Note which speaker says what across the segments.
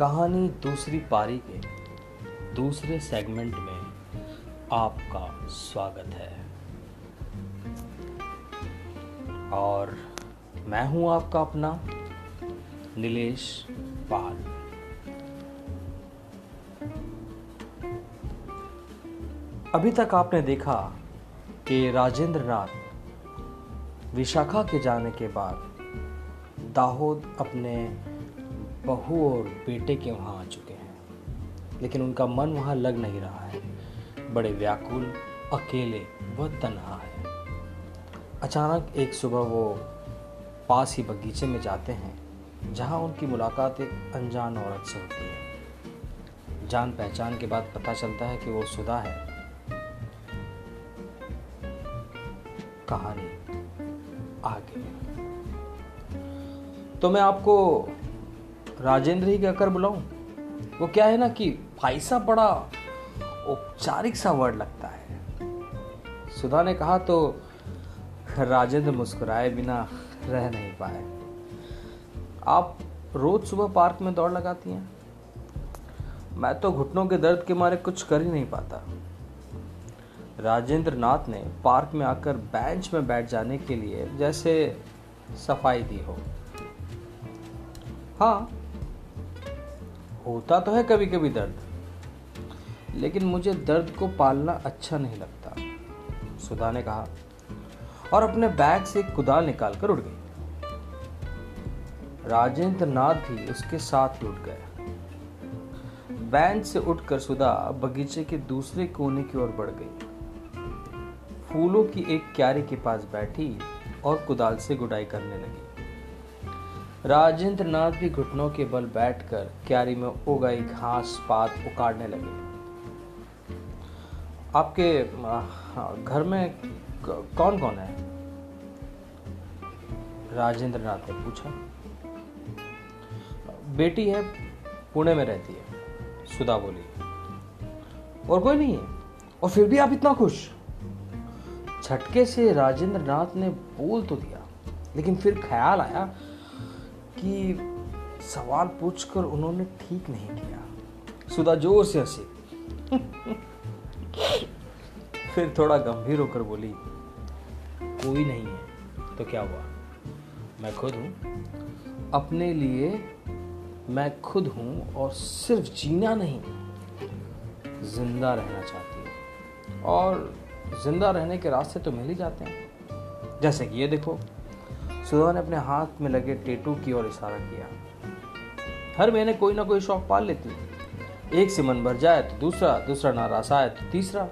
Speaker 1: कहानी दूसरी पारी के दूसरे सेगमेंट में आपका स्वागत है। और मैं हूँ आपका अपना नीलेश पाल। अभी तक आपने देखा कि राजेंद्र नाथ विशाखा के जाने के बाद दाहोद अपने बहू और बेटे के वहाँ आ चुके हैं। लेकिन उनका मन वहाँ लग नहीं रहा है। बड़े व्याकुल, अकेले व तनहा है। अचानक एक सुबह वो पास ही बगीचे में जाते हैं, जहाँ उनकी मुलाकात एक अनजान औरत से होती है। जान पहचान के बाद पता चलता है कि वो सुधा है। कहानी आगे। तो मैं आपको राजेंद्र ही कहकर बुलाऊं। वो क्या है ना कि फाइसा बड़ा औपचारिक सा वर्ड लगता है। सुधा ने कहा तो राजेंद्र मुस्कुराए बिना रह नहीं पाए। आप रोज सुबह पार्क में दौड़ लगाती हैं। मैं तो घुटनों के दर्द के मारे कुछ कर ही नहीं पाता। राजेंद्र नाथ ने पार्क में आकर बेंच में बैठ जाने के लिए जैसे सफ़ाई दी हो। हाँ होता तो है कभी कभी दर्द, लेकिन मुझे दर्द को पालना अच्छा नहीं लगता। सुधा ने कहा, और अपने बैग से कुदाल निकाल कर उड़ गई। राजेंद्र नाथ भी उसके साथ लुट गए। बेंच से उठकर सुधा बगीचे के दूसरे कोने की ओर बढ़ गई। फूलों की एक क्यारी के पास बैठी और कुदाल से गुडाई करने लगी। राजेंद्र नाथ भी घुटनों के बल बैठकर क्यारी में उगाई घास पात उकाड़ने लगे। आपके घर में कौन कौन है? राजेंद्र नाथ ने पूछा। बेटी है, पुणे में रहती है, सुधा बोली। और कोई नहीं है? और फिर भी आप इतना खुश? झटके से राजेंद्र नाथ ने बोल तो दिया, लेकिन फिर ख्याल आया कि सवाल पूछकर उन्होंने ठीक नहीं किया। सुधा, ज़ोर से हँसी। फिर थोड़ा गंभीर होकर बोली, कोई नहीं है तो क्या हुआ? मैं खुद हूँ। अपने लिए मैं खुद हूँ और सिर्फ़ जीना नहीं, ज़िंदा रहना चाहती हूँ। और ज़िंदा रहने के रास्ते तो मिल ही जाते हैं। जैसे कि ये देखो सुधा ने अपने हाथ में लगे टेटू की ओर इशारा किया। हर महीने कोई ना कोई शौक पाल लेती। एक से मन भर जाए तो दूसरा दूसरा नाराज़ आए तो तीसरा।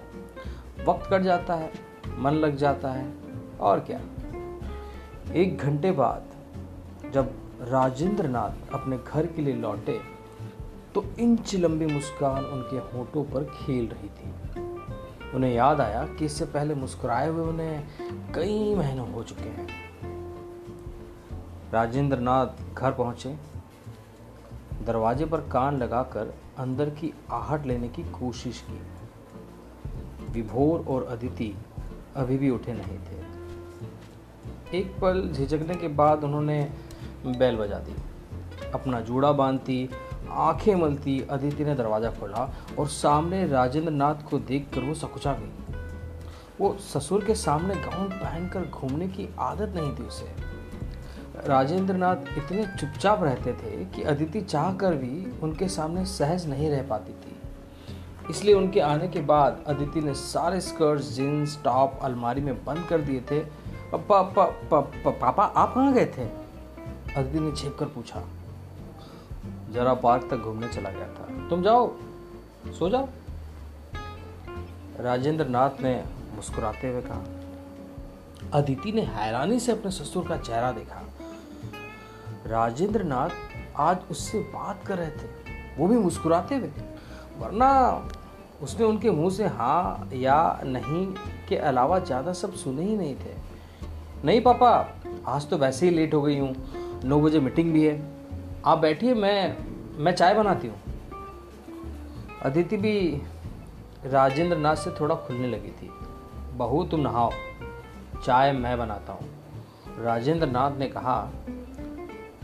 Speaker 1: वक्त कट जाता है, मन लग जाता है, और क्या। एक घंटे बाद जब राजेंद्र नाथ अपने घर के लिए लौटे तो इंच लंबी मुस्कान उनके होठों पर खेल रही थी। उन्हें याद आया कि इससे पहले मुस्कुराए हुए उन्हें कई महीने हो चुके हैं। राजेंद्र नाथ घर पहुँचे। दरवाजे पर कान लगाकर अंदर की आहट लेने की कोशिश की। विभोर और अदिति अभी भी उठे नहीं थे। एक पल झिझकने के बाद उन्होंने बैल बजा दी। अपना जूड़ा बांधती, आँखें मलती, अदिति ने दरवाज़ा खोला और सामने राजेंद्र नाथ को देखकर वो सकुचा गई। वो ससुर के सामने गाउन पहनकर घूमने की आदत नहीं थी उसे। राजेंद्र नाथ इतने चुपचाप रहते थे कि अदिति चाह कर भी उनके सामने सहज नहीं रह पाती थी। इसलिए उनके आने के बाद अदिति ने सारे स्कर्ट्स जीन्स टॉप अलमारी में बंद कर दिए थे। पा, पा, पा, पा, पापा आप कहाँ गए थे? अदिति ने छेप कर पूछा। जरा पार्क तक घूमने चला गया था। तुम जाओ सो जाओ। राजेंद्र नाथ ने मुस्कुराते हुए कहा अदिति ने हैरानी से अपने ससुर का चेहरा देखा। राजेंद्र नाथ आज उससे बात कर रहे थे। वो भी मुस्कुराते हुए। वरना उसने उनके मुँह से हाँ या नहीं के अलावा ज़्यादा सब सुने ही नहीं थे। नहीं पापा, आज तो वैसे ही लेट हो गई हूँ। नौ बजे मीटिंग भी है। आप बैठिए, मैं मैं चाय बनाती हूँ। अदिति भी राजेंद्र नाथ से थोड़ा खुलने लगी थी। बहू, तुम नहाओ। चाय मैं बनाता हूँ। राजेंद्र नाथ ने कहा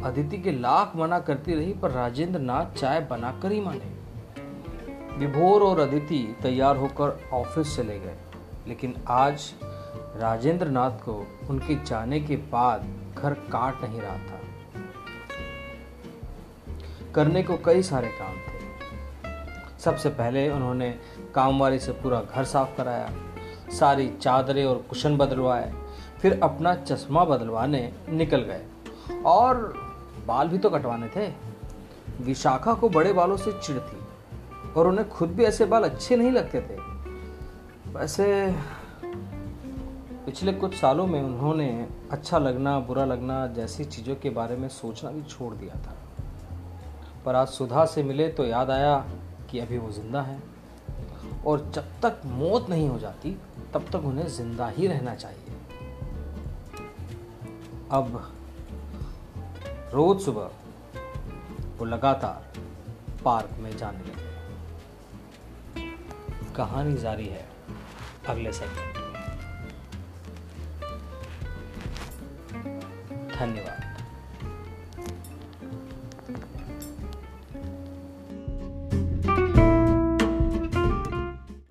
Speaker 1: अदिति के लाख मना करती रही, पर राजेंद्र नाथ चाय बनाकर ही माने। विभोर और अदिति तैयार होकर ऑफ़िस चले गए, लेकिन आज राजेंद्र नाथ को उनके जाने के बाद घर काट नहीं रहा था। करने को कई सारे काम थे। सबसे पहले उन्होंने कामवाली से पूरा घर साफ़ कराया, सारी चादरें और कुशन बदलवाए, फिर अपना चश्मा बदलवाने निकल गए, और बाल भी तो कटवाने थे। विशाखा को बड़े बालों से चिड़ थी और उन्हें खुद भी ऐसे बाल अच्छे नहीं लगते थे। वैसे पिछले कुछ सालों में उन्होंने अच्छा लगना, बुरा लगना जैसी चीज़ों के बारे में सोचना भी छोड़ दिया था। पर आज सुधा से मिले तो याद आया कि अभी वो ज़िंदा है और जब तक मौत नहीं हो जाती, तब तक उन्हें ज़िंदा ही रहना चाहिए। अब रोज सुबह वो लगातार पार्क में जाने लगे कहानी जारी है अगले में धन्यवाद।